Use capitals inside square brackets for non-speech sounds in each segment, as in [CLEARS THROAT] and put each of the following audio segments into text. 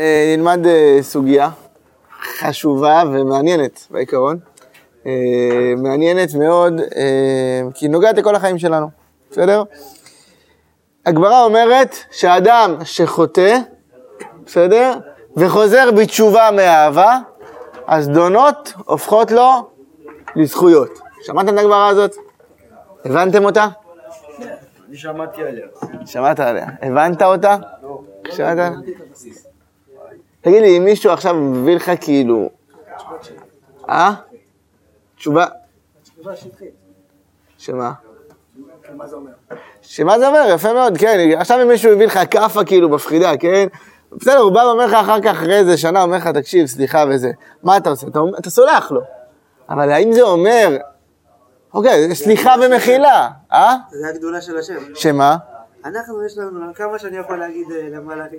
אה, נלמד אה, סוגיה חשובה ומעניינת בעיקרון. אה, מעניינת מאוד, כי היא נוגעת לכל החיים שלנו, בסדר? הגמרא אומרת שאדם שחוטא, בסדר? וחוזר בתשובה מאהבה, אז דונות הופכות לו לזכויות. שמעתם את הגמרא הזאת? הבנתם אותה? אני שמעתי עליה. שמעת עליה. הבנת אותה? שמעת עליה? תגיד לי, אם מישהו עכשיו מביא לך כאילו... אה? תשובה? שמה? שמה זה אומר? יפה מאוד, כן. עכשיו אם מישהו הביא לך כאפה כאילו בפחידה, כן? בסדר, הוא בא ואומר לך אחר כך, אחרי איזה שנה, אומר לך, תקשיב, סליחה וזה. מה אתה עושה? אתה, אתה סולח לו. אבל האם זה אומר, אוקיי, סליחה ומחילה, אה? זה הגדולה של השם. שמה? אנחנו, יש לנו, כמה שאני יכול להגיד אה, למעלה, אני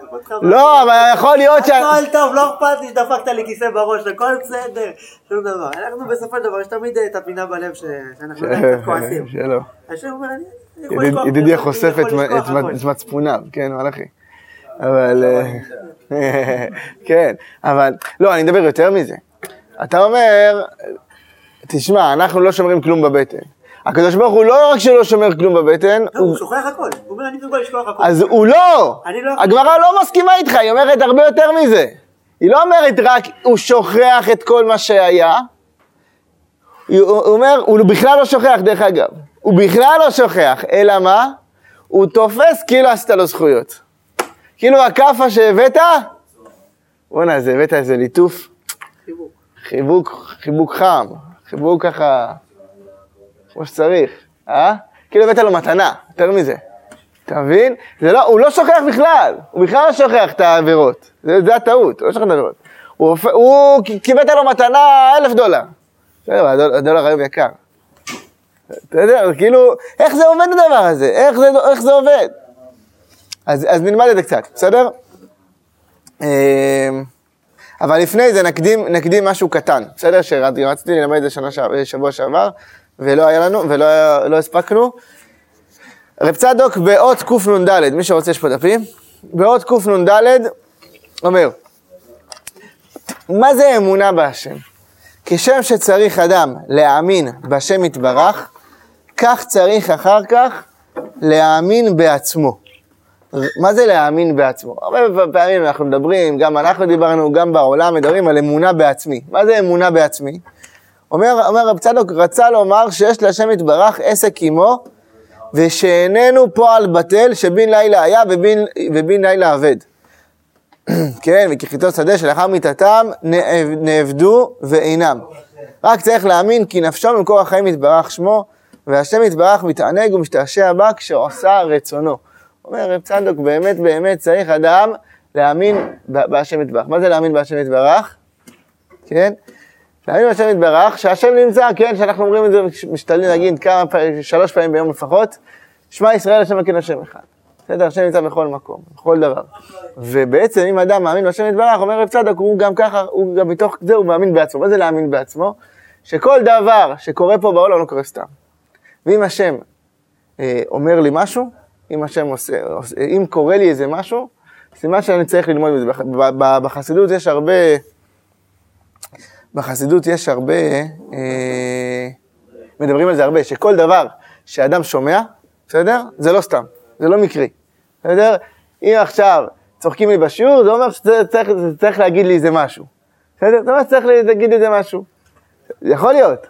אוהב אותך. לא, אבל יכול להיות ש... הכל טוב, לא אכפת לי שדפקת לי כיסא בראש, הכל בסדר, שום דבר. אנחנו בסופו של דבר, יש תמיד אה, את הפינה בלב שאנחנו קצת כועסים. [LAUGHS] שלא. השם אומר, אני אני יכול ידיד- לשכוח, ידידי אני חושף. את מצפוניו, כן, מלאכי. אבל... אה, [LAUGHS] כן, אבל... לא, אני מדבר יותר מזה. אתה אומר, תשמע, אנחנו לא שומרים כלום בבטן. הקדוש ברוך הוא לא רק שלא שומר כלום בבטן, לא, הוא שוכח הכל. הוא אומר, אני מסוגל לשכוח הכל. אז הוא לא! אני לא- הגמרא לא מסכימה איתך, היא אומרת הרבה יותר מזה. היא לא אומרת רק, הוא שוכח את כל מה שהיה, הוא אומר, הוא בכלל לא שוכח, דרך אגב. הוא בכלל לא שוכח, אלא מה? הוא תופס כאילו עשית לו זכויות. כאילו הכאפה שהבאת, בואנה, זה הבאת איזה ליטוף, חיבוק. חיבוק, חיבוק חם, חיבוק ככה, כמו שצריך, אה? כאילו הבאת לו מתנה, יותר מזה. אתה מבין? זה לא, הוא לא שוכח בכלל, הוא בכלל לא שוכח את העבירות. זה, זה הטעות, הוא לא שוכח את העבירות. הוא, הופ- הוא קיבלת לו מתנה אלף דולר. בסדר, הדול- הדולר היום יקר. בסדר, כאילו, איך זה עובד הדבר הזה? איך זה, איך זה עובד? אז, אז נלמד את זה קצת, בסדר? אמ, אבל לפני זה נקדים, נקדים משהו קטן, בסדר? שרציתי ללמד את זה שבוע שעבר, ולא היה לנו, ולא היה- לא הספקנו. רב צדוק באות קנ"ד, מי שרוצה יש פה דפים, באות קנ"ד אומר, מה זה אמונה בהשם? כשם שצריך אדם להאמין בשם יתברך, כך צריך אחר כך להאמין בעצמו. מה זה להאמין בעצמו? הרבה פעמים אנחנו מדברים, גם אנחנו דיברנו, גם בעולם מדברים על אמונה בעצמי. מה זה אמונה בעצמי? אומר, אומר רב צדוק, רצה לומר שיש להשם יתברך עסק עמו, ושאיננו פועל בטל שבין לילה היה ובין, ובין לילה אבד. [CLEARS THROAT] כן, וככיתות שדה שלאחר מיתתם נאב- נאבדו ואינם. רק צריך להאמין כי נפשו ממקור החיים יתברך שמו, והשם יתברך מתענג ומשתעשע בה כשעושה רצונו. אומר רב צדוק, באמת באמת צריך אדם להאמין בהשם יתברך. מה זה להאמין בהשם יתברך? כן? להאמין בהשם יתברך, שהשם נמצא, כן, שאנחנו אומרים את זה, משתדלים להגיד כמה פעמים, שלוש פעמים ביום לפחות, שמע ישראל השם הכן השם אחד. בסדר, השם נמצא בכל מקום, בכל דבר. ובעצם אם אדם מאמין בהשם יתברך, אומר רב צדוק, הוא גם ככה, הוא גם מתוך זה הוא מאמין בעצמו. מה זה להאמין בעצמו? שכל דבר שקורה פה בעולם לא קורה סתם. ואם השם אה, אומר לי משהו, אם השם עושה, עושה, אם קורה לי איזה משהו, סימן שאני צריך ללמוד מזה. בחסידות יש הרבה, בחסידות יש הרבה, אה, מדברים על זה הרבה, שכל דבר שאדם שומע, בסדר? זה לא סתם, זה לא מקרי, בסדר? אם עכשיו צוחקים לי בשיעור, זה אומר שצריך צריך להגיד לי איזה משהו, בסדר? זה אומר שצריך להגיד לי איזה משהו. יכול להיות.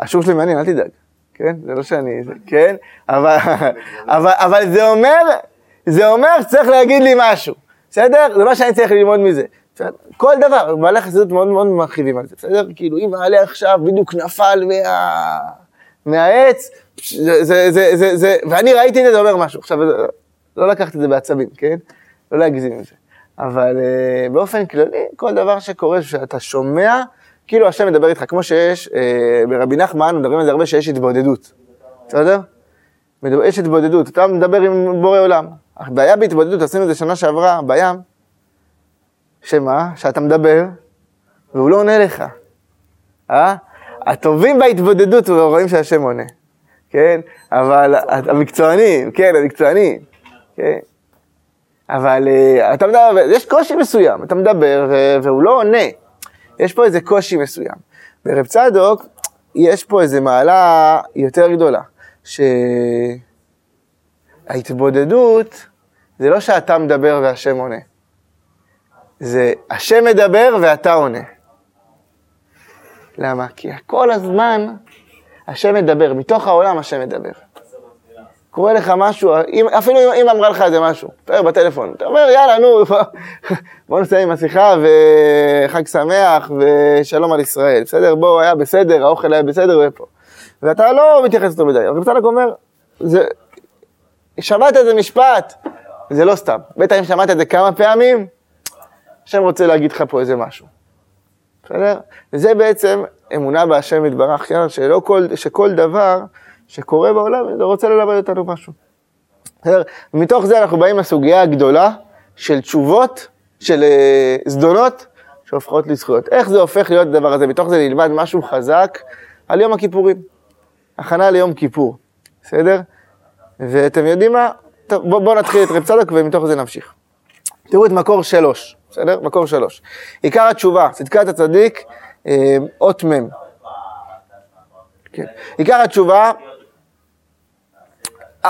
השיעור שלי מעניין, אל תדאג, כן? זה לא שאני, כן? אבל, אבל, אבל זה אומר, זה אומר שצריך להגיד לי משהו, בסדר? זה מה שאני צריך ללמוד מזה. בסדר? כל דבר, בעלי חסידות מאוד מאוד מרחיבים על זה, בסדר? כאילו, אם העלה עכשיו בדיוק נפל מה... מהעץ, זה, זה, זה, זה, זה, ואני ראיתי את זה, זה אומר משהו. עכשיו, לא לקחת את זה בעצבים, כן? לא להגזים עם זה. אבל uh, באופן כללי, כל דבר שקורה, שאתה שומע, כאילו השם מדבר איתך, כמו שיש, uh, ברבי נחמן מדברים על זה הרבה, שיש התבודדות. בסדר? יש התבודדות, אתה מדבר עם בורא עולם. הבעיה בהתבודדות, עשינו את זה שנה שעברה בים, שמה? שאתה מדבר, והוא לא עונה לך. אה? הטובים בהתבודדות רואים שהשם עונה, כן? אבל המקצוענים, כן, המקצוענים, כן? אבל אה, אתה מדבר, יש קושי מסוים, אתה מדבר ו- והוא לא עונה. יש פה איזה קושי מסוים. ברב צדוק, יש פה איזה מעלה יותר גדולה, שההתבודדות זה לא שאתה מדבר והשם עונה. זה השם מדבר ואתה עונה. למה? כי כל הזמן השם מדבר, מתוך העולם השם מדבר. קורה לך משהו, אם, אפילו אם, אם אמרה לך איזה משהו, אתה בטלפון, אתה אומר יאללה נו, [LAUGHS] בוא נסיים עם השיחה וחג שמח ושלום על ישראל, בסדר? בוא, היה בסדר, האוכל היה בסדר ופה. ואתה לא מתייחס יותר מדי, אבל צדק אומר, זה, שמעת איזה משפט, זה לא סתם, בטח אם שמעת את זה כמה פעמים, השם רוצה להגיד לך פה איזה משהו. בסדר? וזה בעצם אמונה בהשם יתברך, כן? שלא כל, שכל דבר שקורה בעולם, זה רוצה ללמד אותנו משהו. בסדר? ומתוך זה אנחנו באים לסוגיה הגדולה של תשובות, של uh, זדונות, שהופכות לזכויות. איך זה הופך להיות הדבר הזה? מתוך זה נלמד משהו חזק על יום הכיפורים. הכנה ליום כיפור, בסדר? ואתם יודעים מה? טוב, בואו בוא נתחיל את רב צדוק ומתוך זה נמשיך. תראו את מקור שלוש, בסדר? מקור שלוש. עיקר התשובה, צדקת הצדיק, אה, אות מ'. כן. עיקר התשובה,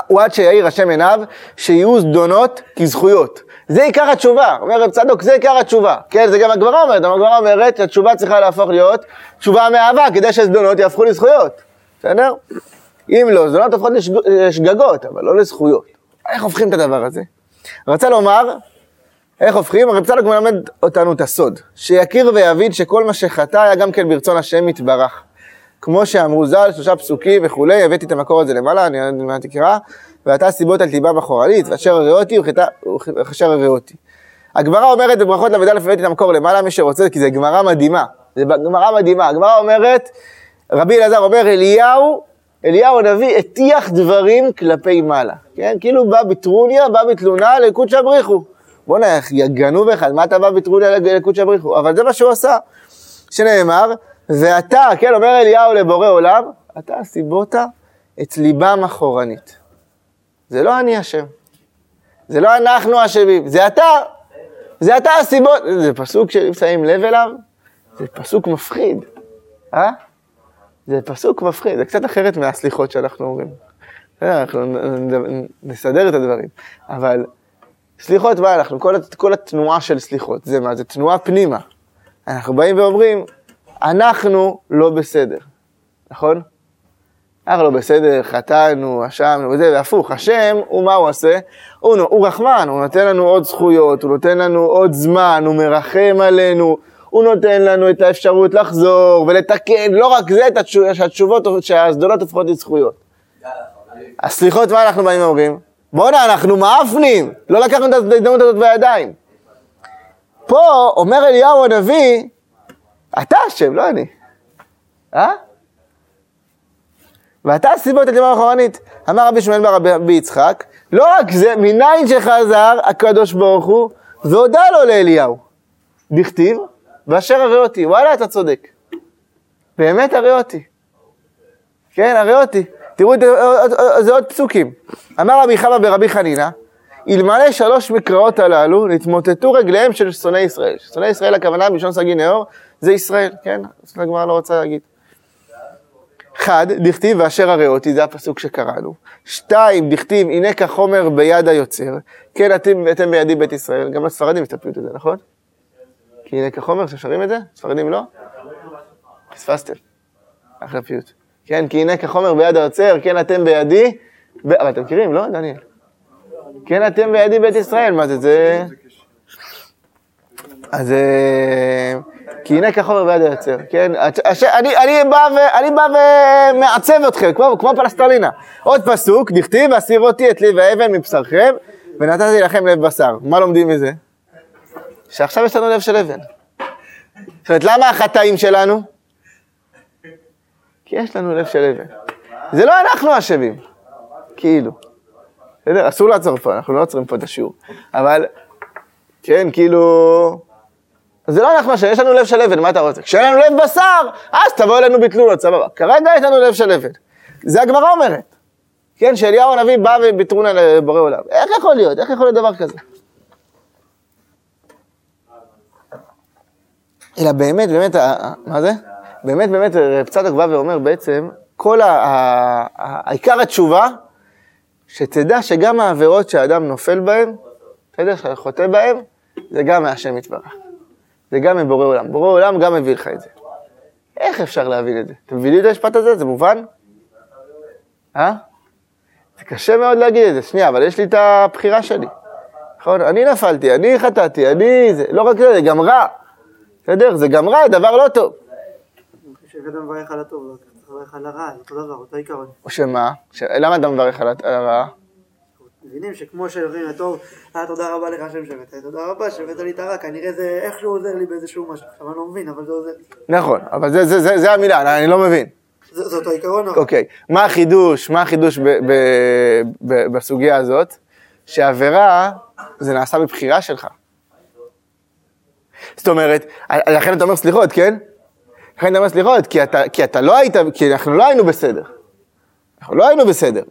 הוא עד שיאיר השם עיניו, שיהיו זדונות כזכויות. זה עיקר התשובה, אומר רב צדוק, זה עיקר התשובה. כן, זה גם הגמרא אומרת, הגמרא אומרת שהתשובה צריכה להפוך להיות תשובה מאהבה, כדי שזדונות יהפכו לזכויות. בסדר? אם לא, זדונות הופכות לשגגות, אבל לא לזכויות. איך הופכים את הדבר הזה? רצה לומר, איך הופכים? הרב צדוק מלמד אותנו את הסוד, שיכיר ויבין שכל מה שחטא היה גם כן ברצון השם יתברך. כמו שאמרו ז"ל, שלושה פסוקים וכולי, הבאתי את המקור הזה למעלה, אני יודע מה תקרא, ואתה סיבות על טיבה אחורנית, ואשר הריאותי וכאשר הריאותי. הגמרא אומרת בברכות ל"א הבאתי את המקור למעלה, מי שרוצה, כי זו גמרא מדהימה. זו גמרא מדהימה. הגמרא אומרת, רבי אלעזר אומר, אליהו, אליהו הנביא הטיח דברים כלפי מעלה. כן? כאילו בא בטרוניה, בא בתלונה לקודשא בריחו. בוא'נה, גנוב אחד, מה אתה בא בטרוניה לקודשא בריחו? אבל זה מה שהוא עשה. שנאמר, ואתה, כן, אומר אליהו לבורא עולם, אתה סיבות את ליבם אחורנית. זה לא אני אשם. זה לא אנחנו אשמים, זה אתה. זה אתה הסיבות. זה פסוק שאם שמים לב אליו, זה פסוק מפחיד. אה? זה פסוק מפחיד, זה קצת אחרת מהסליחות שאנחנו אומרים. אנחנו נסדר את הדברים. אבל סליחות, מה אנחנו? כל, כל התנועה של סליחות, זה מה? זה תנועה פנימה. אנחנו באים ואומרים, אנחנו לא בסדר, נכון? אנחנו לא בסדר, חטאנו, אשמנו וזה, והפוך, השם, הוא מה הוא עושה? הוא, הוא רחמן, הוא נותן לנו עוד זכויות, הוא נותן לנו עוד זמן, הוא מרחם עלינו, הוא נותן לנו את האפשרות לחזור ולתקן, לא רק זה, את התשוב, שהתשובות, שהזדונות הופכות לזכויות. הסליחות, מה אנחנו באים ואומרים? בואנה, אנחנו מאפנים, לא לקחנו את ההזדמנות הזאת בידיים. פה אומר אליהו הנביא, אתה אשם, לא אני. אה? ואתה הסיבות ימר אחורנית. אמר רבי שמואל בר רבי יצחק, לא רק זה, מניין שחזר הקדוש ברוך הוא והודה לו לאליהו. דכתיב, ואשר הרי אותי. וואלה, אתה צודק. באמת הרי אותי. כן, הרי אותי. תראו, זה עוד פסוקים. אמר רבי חבא ברבי חנינא, אלמלא שלוש מקראות הללו, נתמוטטו רגליהם של שונאי ישראל. שונאי ישראל הכוונה בלשון סגי נאור, זה ישראל, כן? זאת הגמרא לא רוצה להגיד. אחד, דכתיב ואשר הרי אותי, זה הפסוק שקראנו. שתיים, דכתיב, הנה כחומר ביד היוצר. כן, אתם, אתם בידי בית ישראל. גם הספרדים מסתפרים את זה, נכון? כי הנה כחומר, ששרים את זה? ספרדים לא? פספסתם. אחלה פיוט. כן, כי הנה כחומר ביד היוצר, כן, אתם בידי. אבל אתם מכירים, לא, דניאל? כן, אתם בידי בית ישראל, מה זה, זה... אז... אה, כי הנה כחומר ביד היוצר, כן? אני, בא ומעצב אתכם, כמו, פלסטלינה. עוד פסוק, דכתיב, ואסיר אותי את לי והאבן מבשרכם, ונתתי לכם לב בשר. מה לומדים מזה? שעכשיו יש לנו לב של אבן. זאת אומרת, למה החטאים שלנו? כי יש לנו לב של אבן. זה לא אנחנו אשמים, כאילו. בסדר? אסור לעצור פה, אנחנו לא עוצרים פה את השיעור. אבל, כן, כאילו... זה לא אנחנו אשם, יש לנו לב של אבן, מה אתה רוצה? כשאין לנו לב בשר, אז תבוא אלינו בתלונות, סבבה. כרגע יש לנו לב של אבן. זה הגמרא אומרת. כן, שאליהו הנביא בא ובתרונה לבורא עולם. איך יכול להיות? איך יכול להיות דבר כזה? אלא באמת, באמת, מה זה? באמת, באמת, פצד בא ואומר בעצם, כל העיקר התשובה שתדע שגם העבירות שהאדם נופל בהן, בסדר? שאתה חוטא בהן, זה גם מהשם יתברך. זה גם מבורא עולם. בורא עולם גם מביא לך את זה. איך אפשר להבין את זה? אתם מבינים את המשפט הזה? זה מובן? אה? זה קשה מאוד להגיד את זה. שנייה, אבל יש לי את הבחירה שלי. נכון? אני נפלתי, אני חטאתי, אני... זה לא רק זה, זה גם רע. בסדר? זה גם רע, דבר לא טוב. כשאדם מברך על הטוב, לברך על הרע, אותו דבר, אותו עיקרון. או שמה? ש... למה אתה מברך על הרע? מבינים שכמו שאומרים לטוב, אה תודה רבה לך השם שהבאת, תודה רבה שהבאת לי את הרע, כנראה זה איכשהו עוזר לי באיזשהו משהו, עכשיו אני לא מבין, אבל זה עוזר לי. נכון, אבל זה, זה, זה, זה המילה, אני, לא מבין. זה אותו עיקרון, אוקיי, מה החידוש, מה החידוש ב, ב, ב, בסוגיה הזאת? שעבירה זה נעשה מבחירה שלך. זאת אומרת, לכן אתה אומר סליחות, כן? לכן אתה אומר סליחות, כי אתה, כי אתה לא היית, כי אנחנו לא היינו בסדר. אנחנו לא היינו בסדר.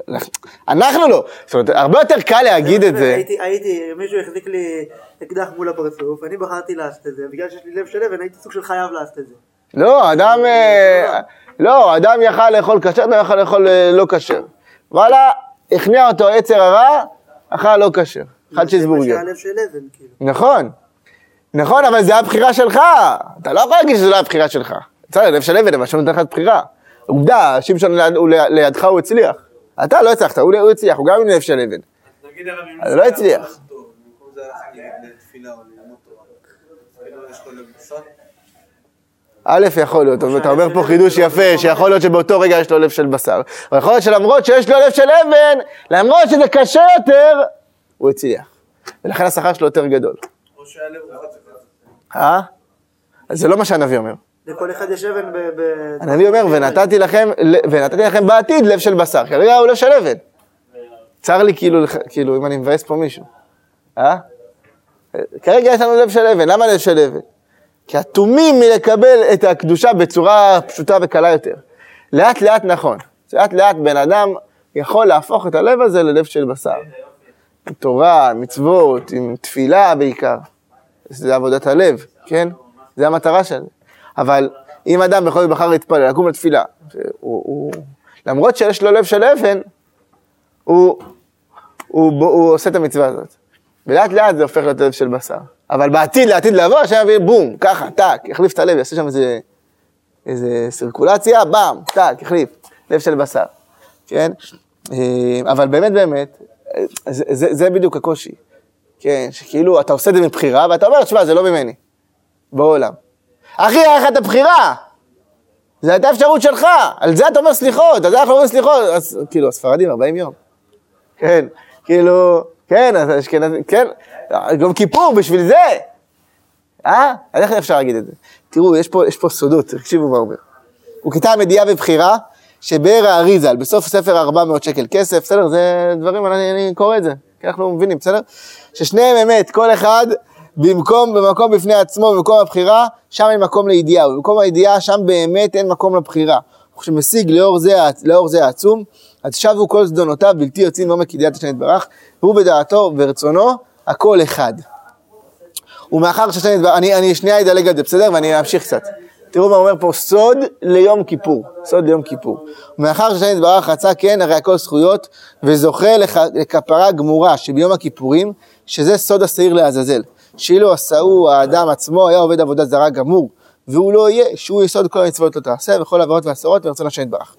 אנחנו לא. זאת אומרת, הרבה יותר קל להגיד את זה. הייתי, הייתי, מישהו החזיק לי אקדח מול הפרצוף, אני בחרתי לעשות את זה, בגלל שיש לי לב של אבן, הייתי סוג של חייב לעשות את זה. לא, אדם, אה, לא, אדם יכל לאכול כשר, אדם יכל לאכול אה, לא כשר. וואלה, הכניע אותו יצר הרע, אכל לא כשר. אכל צ'יזבורגר. כאילו. נכון, נכון, אבל זה הבחירה שלך. אתה לא יכול להגיד שזה לא הבחירה שלך. בסדר, לב של אבן, אבל השם נותן לך את בחירה. עובדה, שמשון ליד- הוא ליד- לידך הוא הצליח. אתה לא הצלחת, הוא הוא הצליח, הוא גם עם לב של אבן. אז לא הצליח. כאילו. א', יכול להיות, אבל אתה אומר פה חידוש יפה, שיכול להיות שבאותו רגע יש לו לב של בשר. אבל יכול להיות שלמרות שיש לו לב של אבן, למרות שזה קשה יותר, הוא הצליח. ולכן השכר שלו יותר גדול. או שהיה לב רוחץ אחד. אה? זה לא מה שהנביא אומר. לכל אחד יש אבן ב... ב- הנביא אומר, ונתתי לכם, ונתתי לכם בעתיד לב של בשר. כרגע הוא לב של אבן. צר לי כאילו, כאילו, אם אני מבאס פה מישהו. אה? כרגע יש לנו לב של אבן. למה לב של אבן? כי אטומים מלקבל את הקדושה בצורה פשוטה וקלה יותר. לאט לאט נכון. לאט לאט בן אדם יכול להפוך את הלב הזה ללב של בשר. עם תורה, מצוות, עם תפילה בעיקר. זה עבודת הלב, כן? זה המטרה של זה. אבל אם אדם בכל זאת בחר להתפלל, לקום לתפילה, הוא, הוא, למרות שיש לו לב של אבן, הוא, הוא, הוא, הוא עושה את המצווה הזאת. ולאט לאט זה הופך להיות לב של בשר. אבל בעתיד, לעתיד לבוא, השם יביא בום, ככה, טאק, יחליף את הלב, יעשה שם איזה, איזה סירקולציה, באם, טאק, יחליף, לב של בשר, כן? אה, אבל באמת באמת, זה, זה, זה בדיוק הקושי, כן? שכאילו אתה עושה את זה מבחירה, ואתה אומר, תשמע, זה לא ממני, בעולם. אחי, היה לך את הבחירה, זו הייתה אפשרות שלך, על זה אתה אומר סליחות, על זה אנחנו אומרים סליחות, אז כאילו, הספרדים 40 יום. כן, כאילו, כן, אז אשכנזים, כן, יום כיפור בשביל זה. אה? אז איך אפשר להגיד את זה? תראו, יש פה, יש פה סודות, תקשיבו מה אומר. הוא כתב ידיעה ובחירה, שבאר האריזל, בסוף ספר 400 שקל כסף, בסדר? זה דברים, אני, אני קורא את זה, כי אנחנו מבינים, בסדר? ששניהם אמת, כל אחד במקום, במקום בפני עצמו, במקום הבחירה, שם אין מקום לידיעה, ובמקום הידיעה, שם באמת אין מקום לבחירה. וכשמשיג לאור זה, לאור זה העצום, אז שבו כל זדונותיו בלתי יוצאים מעומק ידיעת השם יתברך, והוא בדעתו ורצונו, הכל אחד. ומאחר שהשם יתברך, אני, אני שנייה אדלג על זה, בסדר? ואני אמשיך קצת. תראו מה אומר פה, סוד ליום כיפור, סוד ליום כיפור. ומאחר שהשם יתברך רצה כן, הרי הכל זכויות, וזוכה לכ, לכפרה גמורה שביום הכיפורים, שזה סוד השעיר לעזאזל. שאילו עשהו האדם עצמו היה עובד עבודה זרה גמור, והוא לא יהיה, שהוא יסוד כל המצוות לא תעשה, וכל העבירות והסורות ורצון השם יתברך.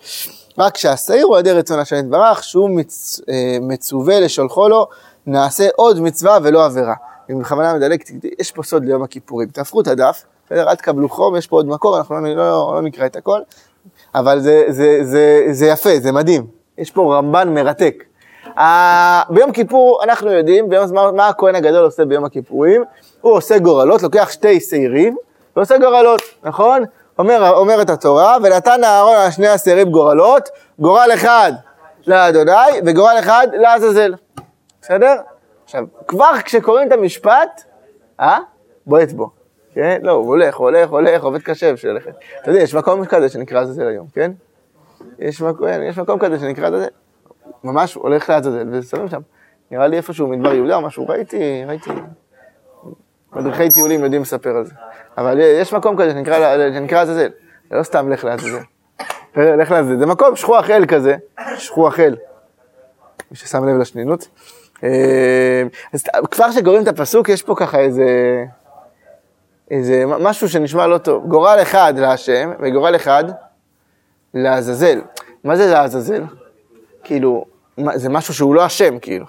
רק שהשעיר הוא על ידי רצון השם יתברך, שהוא מצ, אה, מצווה לשולחו לו, נעשה עוד מצווה ולא עבירה. אני בכוונה מדלג, יש פה סוד ליום הכיפורים. תהפכו את הדף, בסדר? אל תקבלו חום, יש פה עוד מקור, אנחנו לא, לא, לא נקרא את הכל, אבל זה, זה, זה, זה יפה, זה מדהים. יש פה רמב"ן מרתק. ה- ביום כיפור אנחנו יודעים, ביום, מה, מה הכהן הגדול עושה ביום הכיפורים? הוא עושה גורלות, לוקח שתי שעירים ועושה גורלות, נכון? אומר, אומרת התורה, ונתן אהרון על שני השעירים גורלות, גורל אחד לאדוני וגורל אחד לעזאזל. בסדר? עכשיו, כבר כשקוראים את המשפט, אה? בועט בו. כן? לא, הוא הולך, הולך, הולך, עובד קשה בשביל ללכת. אתה יודע, יש מקום כזה שנקרא עזאזל היום, כן? יש מקום, יש מקום כזה שנקרא עזאזל. ממש הולך לעזאזל ושמים שם. נראה לי איפשהו מדבר יהודה או משהו, ראיתי, ראיתי. מדריכי טיולים יודעים לספר על זה. אבל יש מקום כזה שנקרא, עזאזל. זה לא סתם לך לעזאזל. לך לעזאזל. זה מקום שכוח אל כזה, שכוח אל. מי ששם לב לשנינות. אה, אז כבר כשקוראים את הפסוק, יש פה ככה איזה, איזה משהו שנשמע לא טוב. גורל אחד להשם וגורל אחד לעזאזל. מה זה לעזאזל? כאילו, זה משהו שהוא לא השם, כאילו.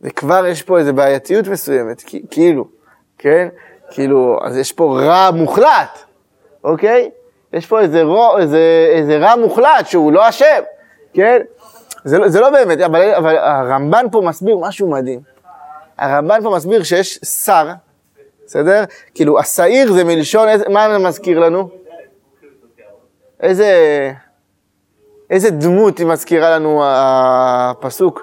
וכבר יש פה איזו בעייתיות מסוימת, כאילו, כן? כאילו, אז יש פה רע מוחלט, אוקיי? יש פה איזה, רוע, איזה, איזה רע מוחלט שהוא לא אשם, כן? זה, לא- זה לא באמת, אבל, אבל הרמב"ן פה מסביר משהו מדהים. הרמב"ן פה מסביר שיש שר, בסדר? כאילו, השעיר זה מלשון, איזה, מה זה מזכיר לנו? איזה, איזה דמות היא מזכירה לנו הפסוק?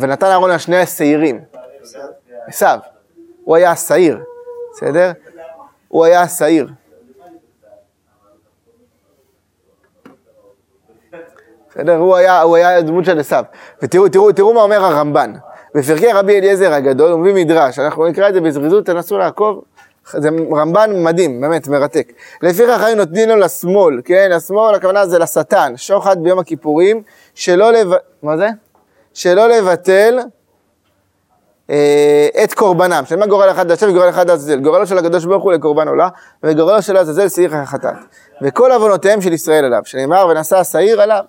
ונתן אהרון לשני השעירים. עשיו. הוא היה השעיר, בסדר? הוא היה השעיר. בסדר? הוא היה, הוא היה דמות של עשיו. ותראו, תראו, תראו מה אומר הרמב"ן. בפרקי רבי אליעזר הגדול, הוא מביא מדרש, אנחנו נקרא את זה בזריזות, תנסו לעקוב. זה רמב"ן מדהים, באמת, מרתק. לפיכך היו נותנים לו לשמאל, כן? השמאל, הכוונה זה לשטן, שוחד ביום הכיפורים, שלא לב... מה זה? שלא לבטל אה, את קורבנם, שמה גורל אחד להשם וגורל אחד לעזאזל. גורלו של הקדוש ברוך הוא לקורבן עולה, וגורלו של לעזאזל שעיר החטאת. וכל עוונותיהם של ישראל עליו, שנאמר ונשא השעיר עליו.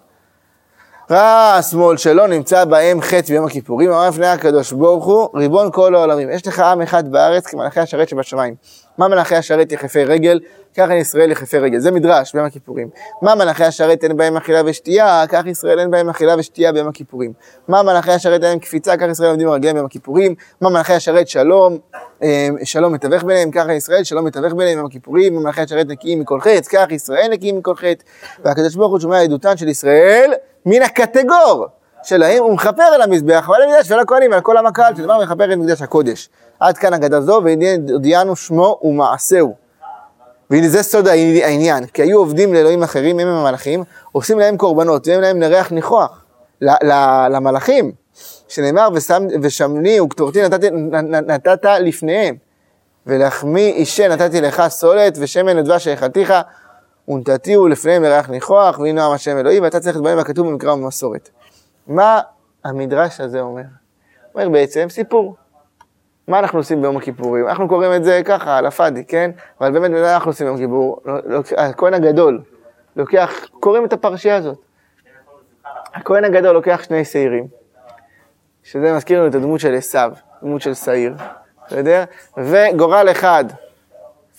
השמאל שלו נמצא בהם חטא ביום הכיפורים, אמר לפני הקדוש ברוך הוא, ריבון כל העולמים. יש לך עם אחד בארץ כמלאכי השרת שבשמיים. מה מלאכי השרת יחפי רגל? ככה ישראל יחפי רגל. זה מדרש ביום הכיפורים. מה מלאכי השרת אין בהם אכילה ושתייה? כך ישראל אין בהם אכילה ושתייה ביום הכיפורים. מה מלאכי השרת אין קפיצה? כך ישראל עומדים ברגליהם ביום הכיפורים. מה מלאכי השרת שלום? אה, שלום מתווך ביניהם, ככה ישראל שלום מתווך ביניהם ביום הכיפורים. מה מלאכי השרת נקיים מכל חטא? כך ישראל נקיים מכל חטא. והקדוש ברוך הוא שומע עדותן של ישראל מן הקטגור שלהם, מכפר על המזבח ועל המקדש ועל הכהנים ועל כל עם הקהל, שדבר מכפר את מקדש הקודש. עד כאן אגדה זו, והודיענו שמו ומעשהו. והנה זה סוד העניין, כי היו עובדים לאלוהים אחרים, הם המלאכים, עושים להם קורבנות, והם להם לריח ניחוח, למלאכים, שנאמר, ושמני וקטורתי נתת, נתת לפניהם, ולחמי אישה נתתי לך סולת, ושמן ודבש האכלתיך, ונתתיהו לפניהם לריח ניחוח, והנה עם השם אלוהי, ואתה צריך לדבר הכתוב במקרא ובמסורת. מה המדרש הזה אומר? אומר בעצם סיפור. מה אנחנו עושים ביום הכיפורים? אנחנו קוראים את זה ככה, על הפאדי, כן? אבל באמת, מה אנחנו עושים ביום כיפור? לא, לא, הכהן הגדול לוקח, קוראים את הפרשייה הזאת. הכהן הגדול לוקח שני שעירים, שזה מזכיר לנו את הדמות של עשיו, דמות של שעיר, בסדר? וגורל אחד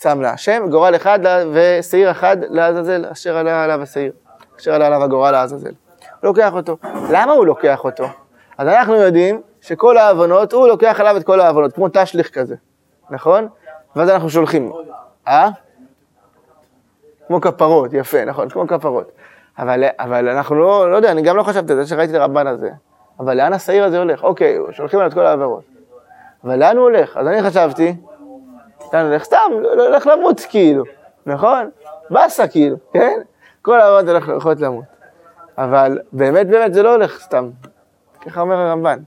שם להשם, גורל אחד ושעיר אחד לעזאזל, אשר עלה עליו השעיר, אשר עלה עליו הגורל לעזאזל. הוא לוקח אותו. למה הוא לוקח אותו? אז אנחנו יודעים שכל העוונות, הוא לוקח עליו את כל העוונות, כמו תשליך כזה, נכון? ואז אנחנו שולחים. אה? כמו כפרות, יפה, נכון, כמו כפרות. אבל, אבל אנחנו לא, לא יודע, אני גם לא חשבתי על זה שראיתי את הרמב"ן הזה. אבל לאן השעיר הזה הולך? אוקיי, שולחים עליו את כל העבירות. אבל לאן הוא הולך? אז אני חשבתי, הוא הולך? סתם, הולך למות כאילו, נכון? באסה כאילו, כן? כל העבירות הולכות למות. אבל באמת באמת זה לא הולך סתם, ככה אומר הרמב"ן.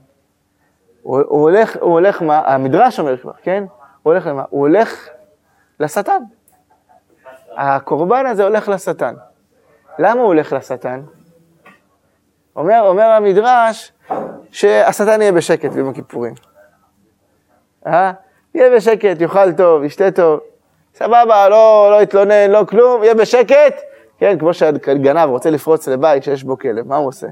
הוא, הוא הולך, הוא הולך מה, המדרש אומר כבר, כן? הוא הולך למה? הוא הולך לשטן. הקורבן הזה הולך לשטן. למה הוא הולך לשטן? אומר, אומר המדרש שהשטן יהיה בשקט ביום הכיפורים. אה? יהיה בשקט, יאכל טוב, ישתה טוב, סבבה, לא, לא יתלונן, לא כלום, יהיה בשקט. כן, כמו שגנב רוצה לפרוץ לבית שיש בו כלב, מה הוא עושה?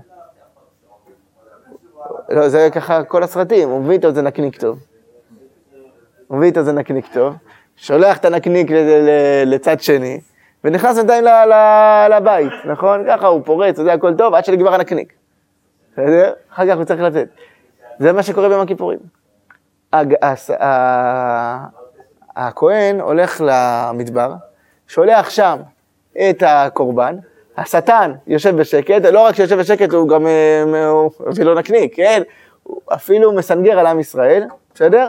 לא, זה ככה כל הסרטים, הוא מביא איתו איזה נקניק טוב. הוא מביא איתו איזה נקניק טוב, שולח את הנקניק לצד שני, ונכנס בינתיים לבית, נכון? ככה הוא פורץ, זה הכל טוב, עד שנגמר הנקניק. בסדר? אחר כך הוא צריך לצאת. זה מה שקורה ביום הכיפורים. הכהן הולך למדבר, שולח שם את הקורבן, השטן יושב בשקט, לא רק שיושב בשקט, הוא גם מביא לו נקניק, כן? הוא אפילו מסנגר על עם ישראל, בסדר?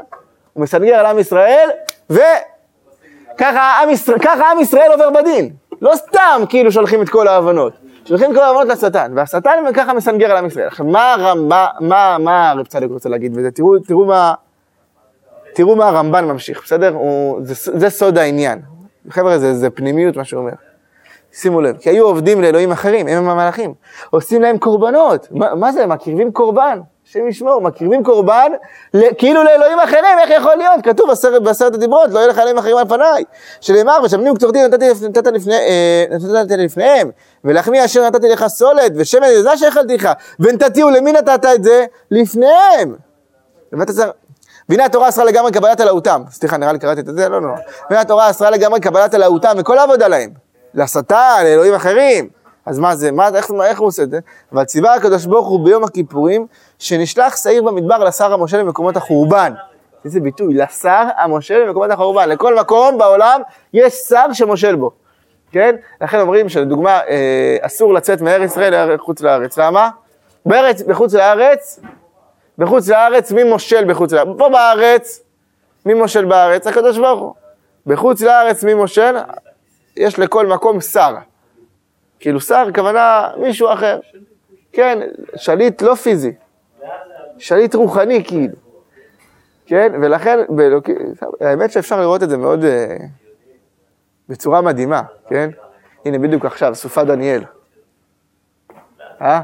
הוא מסנגר על עם ישראל, וככה עם, ישראל, עובר בדין. לא סתם כאילו שולחים את כל ההבנות, שולחים את כל ההבנות לשטן, והשטן ככה מסנגר על עם ישראל. עכשיו, מה, הרב צדק רוצה להגיד בזה? תראו מה, תראו מה הרמב"ן ממשיך, בסדר? הוא, זה, זה סוד העניין. חבר'ה, זה, זה פנימיות מה שהוא אומר. שימו לב, כי היו עובדים לאלוהים אחרים, הם המלאכים, עושים להם קורבנות. מה, מה זה, מקריבים קורבן? השם ישמור, מקריבים קורבן כאילו לאלוהים אחרים, איך יכול להיות? כתוב בעשרת, בעשרת הדיברות, לא יהיה לך אלוהים אחרים על פניי. שנאמר, ושמנים וקצורתי נתתי, נתת לפני, אה, נתתי לפניהם, ולחמי אשר נתתי לך סולת, ושמן יזה שאכלתי לך, ונתתיהו, למי נתת את זה? לפניהם. והנה התורה אסרה לגמרי קבלת אלוהותם. סליחה, נראה לי קראתי את זה, לא, לא. והנה התורה אסרה לגמרי קבלת אלוהותם וכל העבודה להם. לשטן, לאלוהים אחרים. אז מה זה, מה, איך, איך הוא עושה את זה? אבל ציווה הקדוש ברוך הוא ביום הכיפורים, שנשלח שעיר במדבר לשר המושל במקומות החורבן. איזה ביטוי, לשר המושל במקומות החורבן. לכל מקום בעולם יש שר שמושל בו, כן? לכן אומרים שלדוגמה, אה, אסור לצאת מארץ ישראל לחוץ לארץ. למה? בארץ, בחוץ לארץ, בחוץ לארץ, מי מושל בחוץ לארץ? פה בארץ, מי מושל בארץ? הקדוש ברוך הוא. בחוץ לארץ, מי מושל? יש לכל מקום שר. כאילו שר, כוונה מישהו אחר. כן, שליט לא פיזי, שליט רוחני כאילו. כן, ולכן, באלוק... האמת שאפשר לראות את זה מאוד, uh, בצורה מדהימה, כן? הנה בדיוק עכשיו, סופה דניאל. אה?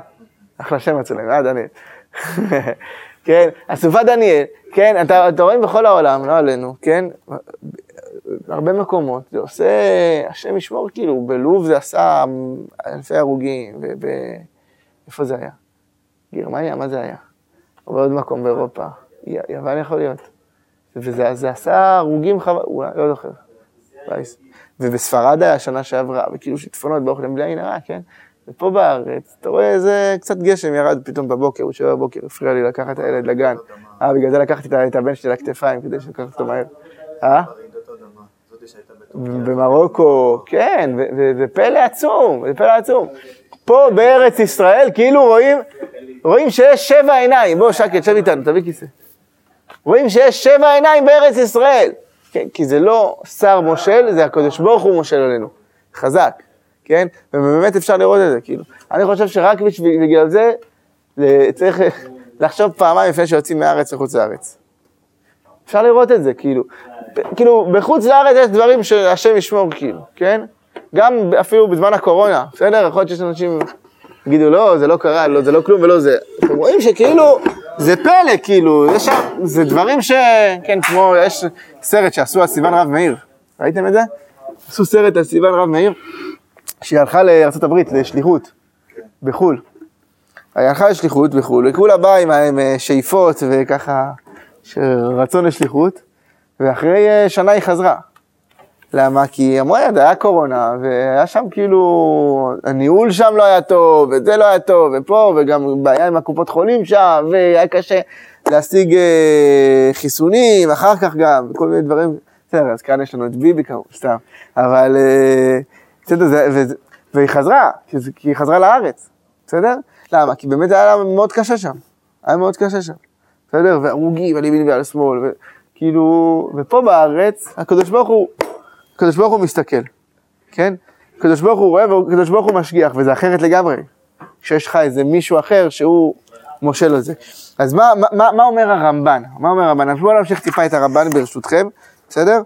אחלה שם אצלם, אה דניאל? [LAUGHS] כן, הסופה דניאל, כן, אתה, אתה רואים בכל העולם, לא עלינו, כן? בהרבה מקומות, זה עושה, השם ישמור, כאילו, בלוב זה עשה אלפי הרוגים, ואיפה זה היה? גרמניה, מה זה היה? או בעוד מקום באירופה, יוון יכול להיות. וזה זה עשה הרוגים חבל, אולי, לא זוכר. ובספרד היה שנה שעברה, וכאילו שיטפונות באוכל בלי עין הרע, כן? ופה בארץ, אתה רואה איזה קצת גשם ירד פתאום בבוקר, הוא שואל בבוקר, הפריע לי לקחת את הילד לגן. אה, בגלל זה לקחתי את הבן שלי לכתפיים, כדי שלקחת אותו מהר. אה? במרוקו, כן, וזה פלא עצום, זה פלא עצום. פה בארץ ישראל, כאילו רואים, רואים שיש שבע עיניים. בוא, שקט, שב איתנו, תביא כיסא. רואים שיש שבע עיניים בארץ ישראל. כן, כי זה לא שר מושל, זה הקדוש ברוך הוא מושל עלינו. חזק, כן? ובאמת אפשר לראות את זה, כאילו. אני חושב שרק בגלל זה, צריך לחשוב פעמיים לפני שיוצאים מהארץ לחוץ לארץ. אפשר לראות את זה, כאילו. כאילו, בחוץ לארץ יש דברים שהשם ישמור, כאילו, כן? גם אפילו בזמן הקורונה, בסדר? יכול להיות שיש אנשים יגידו, לא, זה לא קרה, לא, זה לא כלום ולא זה. אתם רואים שכאילו, זה פלא, כאילו, יש שם, זה דברים ש... כן, כמו, יש סרט שעשו על סיוון רב מאיר, ראיתם את זה? עשו סרט על סיוון רב מאיר, שהיא הלכה לארה"ב, לשליחות, בחו"ל. היא הלכה לשליחות בחו"ל, וכולה באה עם שאיפות וככה, רצון לשליחות, ואחרי אה, שנה היא חזרה. למה? כי אמרה, היה קורונה, והיה שם כאילו, הניהול שם לא היה טוב, וזה לא היה טוב, ופה, וגם בעיה עם הקופות חולים שם, והיה קשה להשיג אה, חיסונים, אחר כך גם, וכל מיני דברים. בסדר, אז כאן יש לנו את ביבי כמובן, סתם. אבל, אה, בסדר, זה, והיא חזרה, כי היא חזרה לארץ, בסדר? למה? כי באמת היה לה מאוד קשה שם. היה מאוד קשה שם. בסדר? והרוגים על ימין ועל שמאל, וכאילו, ופה בארץ, הקדוש ברוך הוא, הקדוש ברוך הוא מסתכל, כן? הקדוש ברוך הוא רואה והקדוש ברוך הוא משגיח, וזה אחרת לגמרי. כשיש לך איזה מישהו אחר שהוא מושל על זה. אז מה, מה, מה אומר הרמב"ן? מה אומר הרמב"ן? אז בואו נמשיך טיפה את הרמב"ן ברשותכם, בסדר?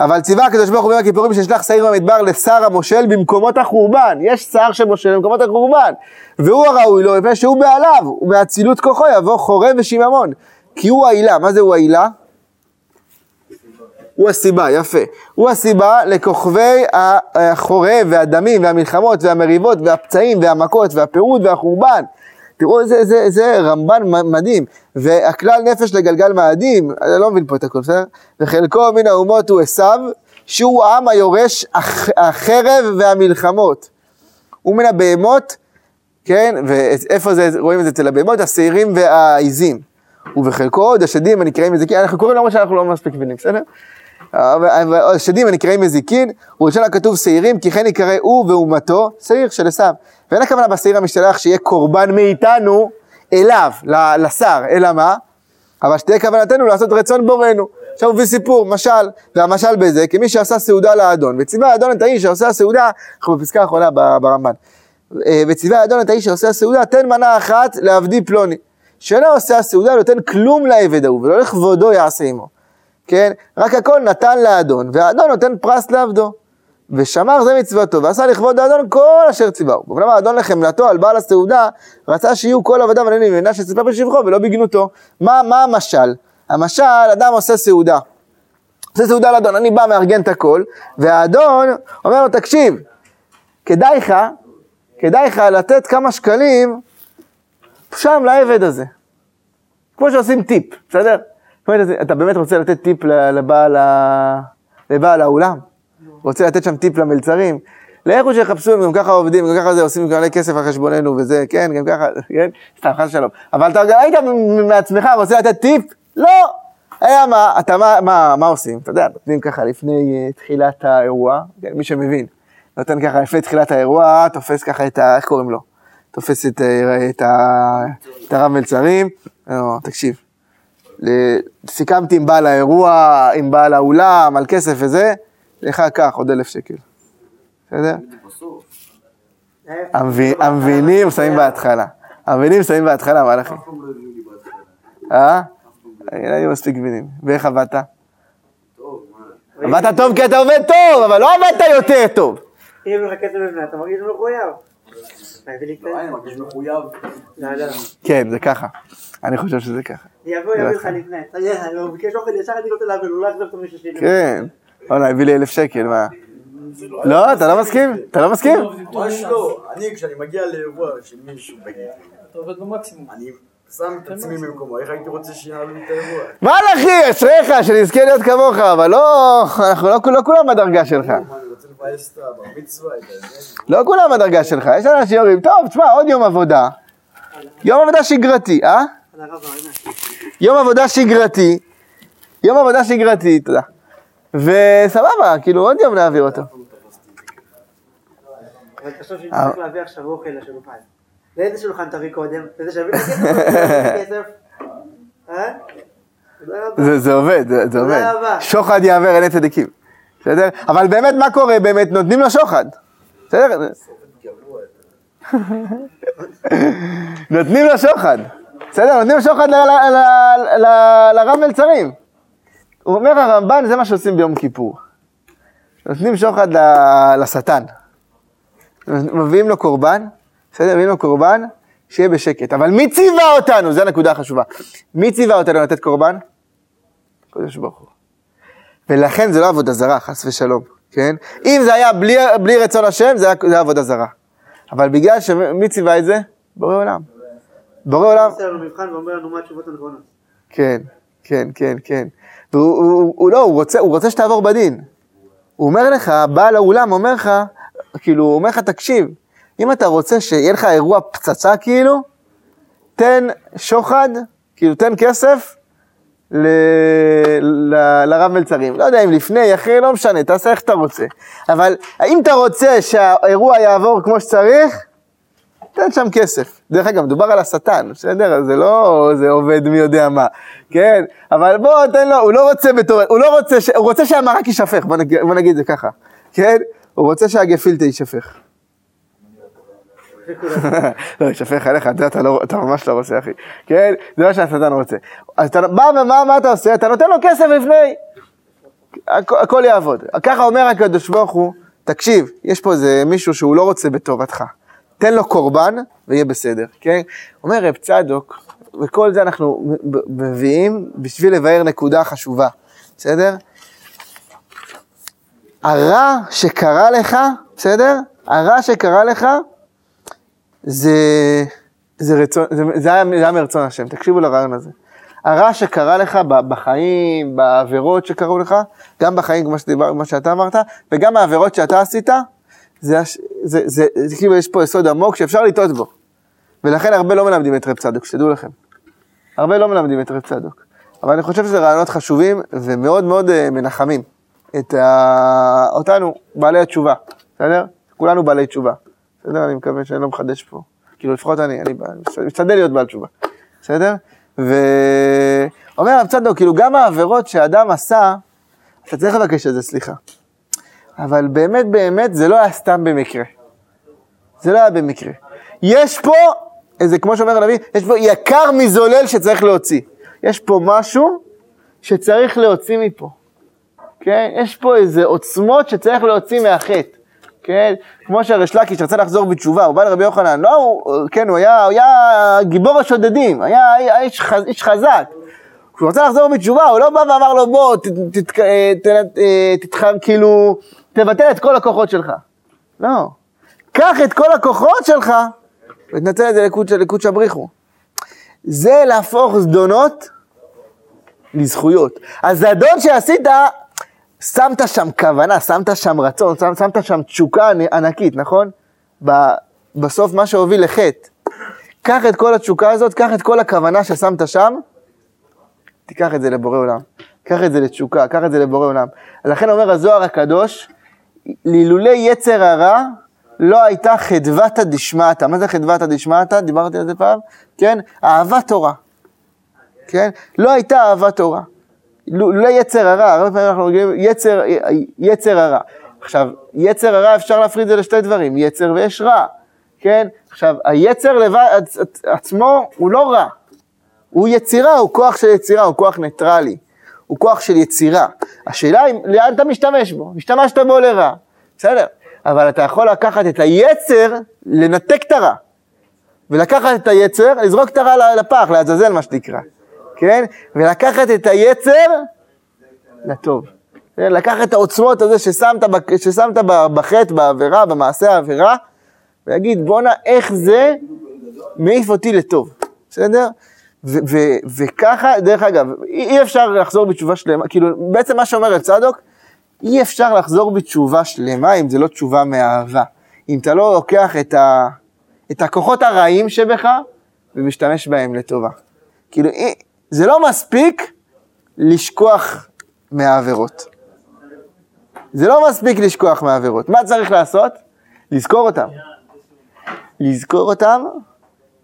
אבל ציווה הקדוש ברוך הוא ביום הכיפורים שישלח שעיר במדבר לשר המושל במקומות החורבן. יש שר שמושל במקומות החורבן. והוא הראוי לו, מפני שהוא בעליו, ומאצילות כוחו יבוא חורב ושיממון. כי הוא העילה. מה זה הוא העילה? הוא הסיבה, יפה. הוא הסיבה לכוכבי החורב והדמים והמלחמות והמריבות והפצעים והמכות והפירוד והחורבן. תראו איזה, איזה, איזה רמב"ן מדהים. והכלל נפש לגלגל מאדים, אני לא מבין פה את הכל, בסדר? וחלקו מן האומות הוא עשיו, שהוא העם היורש החרב והמלחמות. ומן הבהמות, כן, ואיפה זה, רואים את זה אצל הבהמות? השעירים והעיזים. ובחלקו עוד השדים הנקראים מזיקין, אנחנו קוראים למרות שאנחנו לא מספיק מבינים, בסדר? השדים הנקראים מזיקין, ובראשון הכתוב שעירים, כי כן יקרא הוא ואומתו, שעיר של עשיו. ואין הכוונה בשעיר המשתלח שיהיה קורבן מאיתנו אליו, לשר, אלא מה? אבל שתהיה כוונתנו לעשות רצון בורנו. עכשיו הוא מביא סיפור, משל, והמשל בזה, כמי שעשה סעודה לאדון, וציווה האדון את האיש שעושה הסעודה, אנחנו בפסקה האחרונה ברמב"ן, אה, וציווה האדון את האיש שעושה הסעודה, תן מנה אחת לעבדי פלוני. שאינו עושה הסעודה, נותן כלום לעבד ההוא, ולא לכבודו יעשה עמו. כן? רק הכל נתן לאדון, והאדון נותן פרס לעבדו. ושמר זה מצוותו, ועשה לכבוד האדון כל אשר ציווהו. ואומנם האדון לחמלתו על בעל הסעודה, רצה שיהיו כל עבדיו הנהנים ממנה שציפה בשבחו ולא בגנותו. מה, מה המשל? המשל, אדם עושה סעודה. עושה סעודה לאדון, אני בא, מארגן את הכל, והאדון אומר לו, תקשיב, כדאי לך, כדאי לך לתת כמה שקלים שם לעבד הזה. כמו שעושים טיפ, בסדר? זאת אומרת, אתה באמת רוצה לתת טיפ לבעל. לבעל האולם? רוצה לתת שם טיפ למלצרים? לכו שיחפשו, הם גם ככה עובדים, גם ככה זה עושים מלא כסף על חשבוננו וזה, כן, גם ככה, כן, סתם, חס ושלום. אבל אתה גם היית מעצמך רוצה לתת טיפ? לא. היה מה, אתה מה, מה, מה עושים? אתה יודע, נותנים ככה לפני uh, תחילת האירוע, כן, מי שמבין, נותן ככה לפני תחילת האירוע, תופס ככה את ה... איך קוראים לו? תופס את, אה, את, ה, את הרב מלצרים, לא, תקשיב, סיכמתי עם בעל האירוע, עם בעל האולם, על כסף וזה, לך קח עוד אלף שקל. בסדר? המבינים שמים בהתחלה. המבינים שמים בהתחלה, מה לכם? אה? אין לי מספיק מבינים. ואיך עבדת? עבדת טוב כי אתה עובד טוב, אבל לא עבדת יותר טוב. אם לך כסף לבנה, אתה מרגיש מחויב. כן, זה ככה. אני חושב שזה ככה. יבוא, יביא לך לפני. הוא ביקש אוכל ישר, אני רוצה להביא לו, לא יחזור את המישהו שלי. כן. וואלה, הביא לי אלף שקל, מה? לא, אתה לא מסכים? אתה לא מסכים? ממש לא. אני, כשאני מגיע לאירוע של מישהו אתה עובד במקסימום. שם את עצמי במקומו, איך הייתי רוצה שינהלו לי את האירוע? מה אחי, אשריך, שנזכה להיות כמוך, אבל לא, אנחנו לא לא כולם בדרגה שלך. מה, אני רוצה לבאס את הבר מצווה, את הזה. לא כולם בדרגה שלך. יש אנשים שאומרים, טוב, תשמע, עוד יום עבודה. יום עבודה שגרתי, אה? יום עבודה שגרתי. יום עבודה שגרתי, תודה. וסבבה, כאילו עוד יום נעביר אותו. אבל תחשוב שאם צריך להביא עכשיו אוכל לשולחן. לאיזה שולחן תביא קודם? לזה שיביא לי כסף? או שיביא כסף? אה? זה, עובד, זה, עובד. שוחד יעבר עיני צדיקים. בסדר? אבל באמת, מה קורה? באמת, נותנים לו שוחד. בסדר? [LAUGHS] נותנים לו שוחד. בסדר? נותנים לו שוחד לרב מלצרים. הוא אומר הרמב"ן, זה מה שעושים ביום כיפור. נותנים שוחד לשטן. מביאים לו קורבן, בסדר? מביאים לו קורבן, שיהיה בשקט. אבל מי ציווה אותנו? זו הנקודה החשובה. מי ציווה אותנו לתת קורבן? הקדוש ברוך הוא. ולכן זה לא עבודה זרה, חס ושלום, כן? אם זה היה בלי, בלי רצון השם, זה היה, זה היה עבודה זרה. אבל בגלל שמי ציווה את זה? בורא עולם. בורא עולם. כן, כן, כן, כן. והוא הוא, הוא, לא, הוא רוצה, הוא רוצה שתעבור בדין. הוא אומר לך, בעל האולם אומר לך, כאילו, הוא אומר לך, תקשיב, אם אתה רוצה שיהיה לך אירוע פצצה כאילו, תן שוחד, כאילו תן כסף ל... ל... לרב מלצרים. לא יודע אם לפני, אחרי, לא משנה, תעשה איך אתה רוצה. אבל אם אתה רוצה שהאירוע יעבור כמו שצריך, תן שם כסף. דרך אגב, מדובר על השטן, בסדר? זה לא, זה עובד מי יודע מה, כן? אבל בוא, תן לו, הוא לא רוצה בתור, הוא לא רוצה, ש... הוא רוצה שהמרק יישפך, בוא, נג... בוא נגיד זה ככה, כן? הוא רוצה שהגפילטה יישפך. לא, יישפך עליך, את זה אתה, לא, אתה ממש לא רוצה, אחי. כן? זה מה שהשטן רוצה. אז אתה בא ומה מה אתה עושה? אתה נותן לו כסף לפני. הכ- הכל יעבוד. ככה אומר הקדוש ברוך הוא, תקשיב, יש פה איזה מישהו שהוא לא רוצה בטובתך. תן לו קורבן ויהיה בסדר, כן? אומר רב צדוק, וכל זה אנחנו מביאים בשביל לבאר נקודה חשובה, בסדר? הרע שקרה לך, בסדר? הרע שקרה לך, זה, זה, רצון, זה, זה, היה, זה היה מרצון השם, תקשיבו לרעיון הזה. הרע שקרה לך בחיים, בעבירות שקרו לך, גם בחיים, כמו, שדיבר, כמו שאתה אמרת, וגם העבירות שאתה עשית, זה, זה, זה, זה, כאילו יש פה יסוד עמוק שאפשר לטעות בו. ולכן הרבה לא מלמדים את רב צדוק, שתדעו לכם. הרבה לא מלמדים את רב צדוק. אבל אני חושב שזה רעיונות חשובים ומאוד מאוד אה, מנחמים את ה... אותנו, בעלי התשובה, בסדר? כולנו בעלי תשובה. בסדר? אני מקווה שאני לא מחדש פה. כאילו, לפחות אני, אני משתדל להיות בעל תשובה. בסדר? ואומר הרב צדוק, כאילו, גם העבירות שאדם עשה, אתה צריך לבקש על זה סליחה. אבל באמת באמת זה לא היה סתם במקרה. זה לא היה במקרה. יש פה, איזה, כמו שאומר הנביא, יש פה יקר מזולל שצריך להוציא. יש פה משהו שצריך להוציא מפה. כן? יש פה איזה עוצמות שצריך להוציא מהחטא. כן? כמו שהריש לקיש רצה לחזור בתשובה, הוא בא לרבי יוחנן, לא, הוא, כן, הוא היה, הוא היה גיבור השודדים, היה, היה איש, חז, איש חזק. כשהוא רצה לחזור בתשובה, הוא לא בא ואמר לו, בוא, ת, ת, ת, ת, ת, תתח... כאילו, תבטל את כל הכוחות שלך. לא. קח את כל הכוחות שלך, ותנצל את זה לקודשא בריחו. זה להפוך זדונות לזכויות. הזדון שעשית, שמת שם כוונה, שמת שם רצון, שמת שם תשוקה ענקית, נכון? בסוף מה שהוביל לחטא. קח את כל התשוקה הזאת, קח את כל הכוונה ששמת שם, תיקח את זה לבורא עולם. קח את זה לתשוקה, קח את זה לבורא עולם. לכן אומר הזוהר הקדוש, לילולי יצר הרע לא הייתה חדוותא דשמעתא. מה זה חדוותא דשמעתא? דיברתי על זה פעם? כן? אהבת תורה. כן? לא הייתה אהבת תורה. לא יצר הרע, הרבה פעמים אנחנו רגילים יצר, יצר הרע. עכשיו, יצר הרע אפשר להפריד את זה לשתי דברים, יצר ויש רע, כן? עכשיו, היצר לבד עצמו הוא לא רע, הוא יצירה, הוא כוח של יצירה, הוא כוח ניטרלי, הוא כוח של יצירה. השאלה היא, לאן אתה משתמש בו? השתמשת בו לרע, בסדר, אבל אתה יכול לקחת את היצר, לנתק את הרע, ולקחת את היצר, לזרוק את הרע לפח, לעזאזל מה שנקרא. כן? ולקחת את היצר לטוב. כן? לקחת את העוצמות הזה ששמת, ששמת בחטא, בעבירה, במעשה העבירה, ולהגיד בואנה איך זה מעיף אותי לטוב, בסדר? וככה, דרך אגב, אי אפשר לחזור בתשובה שלמה, כאילו בעצם מה שאומר צדוק, אי אפשר לחזור בתשובה שלמה אם זה לא תשובה מאהבה. אם אתה לא לוקח את, ה, את הכוחות הרעים שבך ומשתמש בהם לטובה. כאילו, זה לא מספיק לשכוח מהעבירות. זה לא מספיק לשכוח מהעבירות. מה צריך לעשות? לזכור אותם. לזכור אותם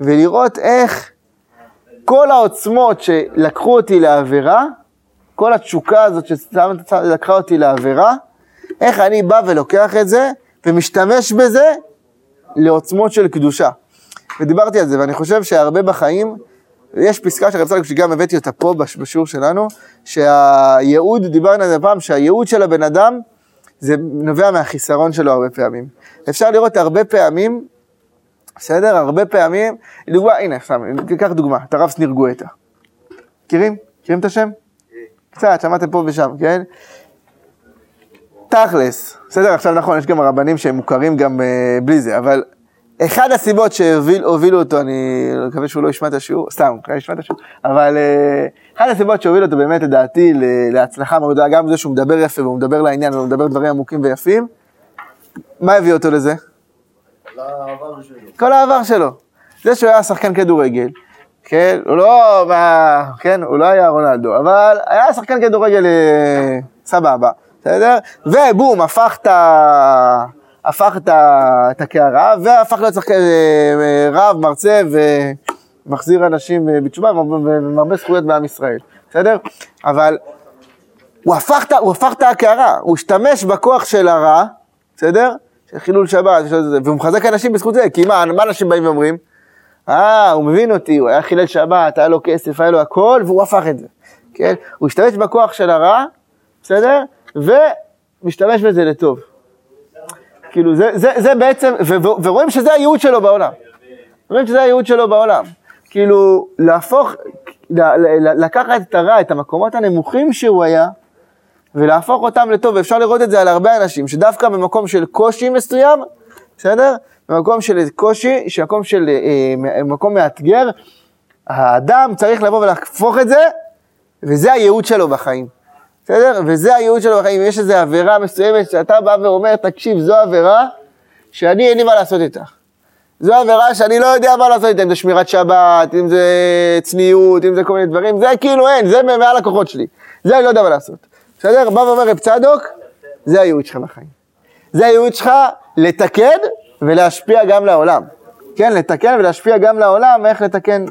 ולראות איך כל העוצמות שלקחו אותי לעבירה, כל התשוקה הזאת שלקחה אותי לעבירה, איך אני בא ולוקח את זה ומשתמש בזה לעוצמות של קדושה. ודיברתי על זה, ואני חושב שהרבה בחיים יש פסקה של רב צדוק שגם הבאתי אותה פה בשיעור שלנו, שהייעוד, דיברנו על זה פעם, שהייעוד של הבן אדם זה נובע מהחיסרון שלו הרבה פעמים. אפשר לראות הרבה פעמים, בסדר? הרבה פעמים, דוגמה, הנה, סתם, תיקח דוגמה, את הרב שניר גואטה. מכירים? מכירים את השם? קצת, שמעתם פה ושם, כן? תכלס, בסדר? עכשיו נכון, יש גם רבנים שהם מוכרים גם uh, בלי זה, אבל אחד הסיבות שהובילו אותו, אני מקווה שהוא לא ישמע את השיעור, סתם, הוא ישמע את השיעור, אבל uh, אחת הסיבות שהובילו אותו באמת לדעתי להצלחה מאוד גם זה שהוא מדבר יפה והוא מדבר לעניין והוא מדבר דברים עמוקים ויפים, מה הביא אותו לזה? כל העבר שלו. זה שהוא היה שחקן כדורגל, כן, הוא לא, מה, כן, הוא לא היה רונלדו, אבל היה שחקן כדורגל אה, סבבה, בסדר? ובום, הפך את ה... הפך את הקערה, והפך להיות שחקן אה, רב, מרצה, ומחזיר אנשים אה, בתשובה, ומרבה זכויות בעם ישראל, בסדר? אבל הוא הפך את הקערה, הוא השתמש בכוח של הרע, בסדר? של חילול שבת, והוא מחזק אנשים בזכות זה, כי מה, מה אנשים באים ואומרים? אה, הוא מבין אותי, הוא היה חילל שבת, היה לו כסף, היה לו הכל, והוא הפך את זה, כן? הוא השתמש בכוח של הרע, בסדר? ומשתמש בזה לטוב. כאילו זה, זה, זה בעצם, ו, ו, ורואים שזה הייעוד שלו בעולם. רואים שזה הייעוד שלו בעולם. כאילו, להפוך, לקחת את הרע, את המקומות הנמוכים שהוא היה, ולהפוך אותם לטוב, ואפשר לראות את זה על הרבה אנשים, שדווקא במקום של קושי מסוים, בסדר? במקום של קושי, מקום של, אה, מקום מאתגר, האדם צריך לבוא ולהפוך את זה, וזה הייעוד שלו בחיים. בסדר? וזה הייעוד שלו בחיים. יש איזו עבירה מסוימת שאתה בא ואומר, תקשיב, זו עבירה שאני אין לי מה לעשות איתה. זו עבירה שאני לא יודע מה לעשות איתה, אם זה שמירת שבת, אם זה צניעות, אם זה כל מיני דברים, זה כאילו אין, זה מעל הכוחות שלי. זה אני לא יודע מה לעשות. בסדר? בא ואומר רב צדוק, זה הייעוד שלך בחיים. זה הייעוד שלך לתקן ולהשפיע גם לעולם. כן, לתקן ולהשפיע גם לעולם, איך לתקן,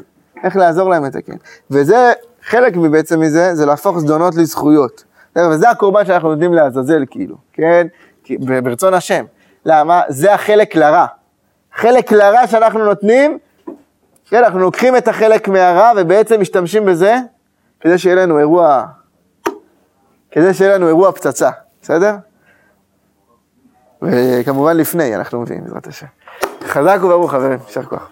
איך לעזור להם לתקן. וזה, חלק מבעצם מזה, זה להפוך זדונות לזכויות. וזה הקורבן שאנחנו נותנים לעזאזל, כאילו, כן? ברצון השם. למה? זה החלק לרע. חלק לרע שאנחנו נותנים, כן, אנחנו לוקחים את החלק מהרע ובעצם משתמשים בזה כדי שיהיה לנו אירוע כדי שיהיה לנו אירוע פצצה, בסדר? וכמובן לפני, אנחנו מביאים, בעזרת השם. חזק וברוך חברים, יישר כוח.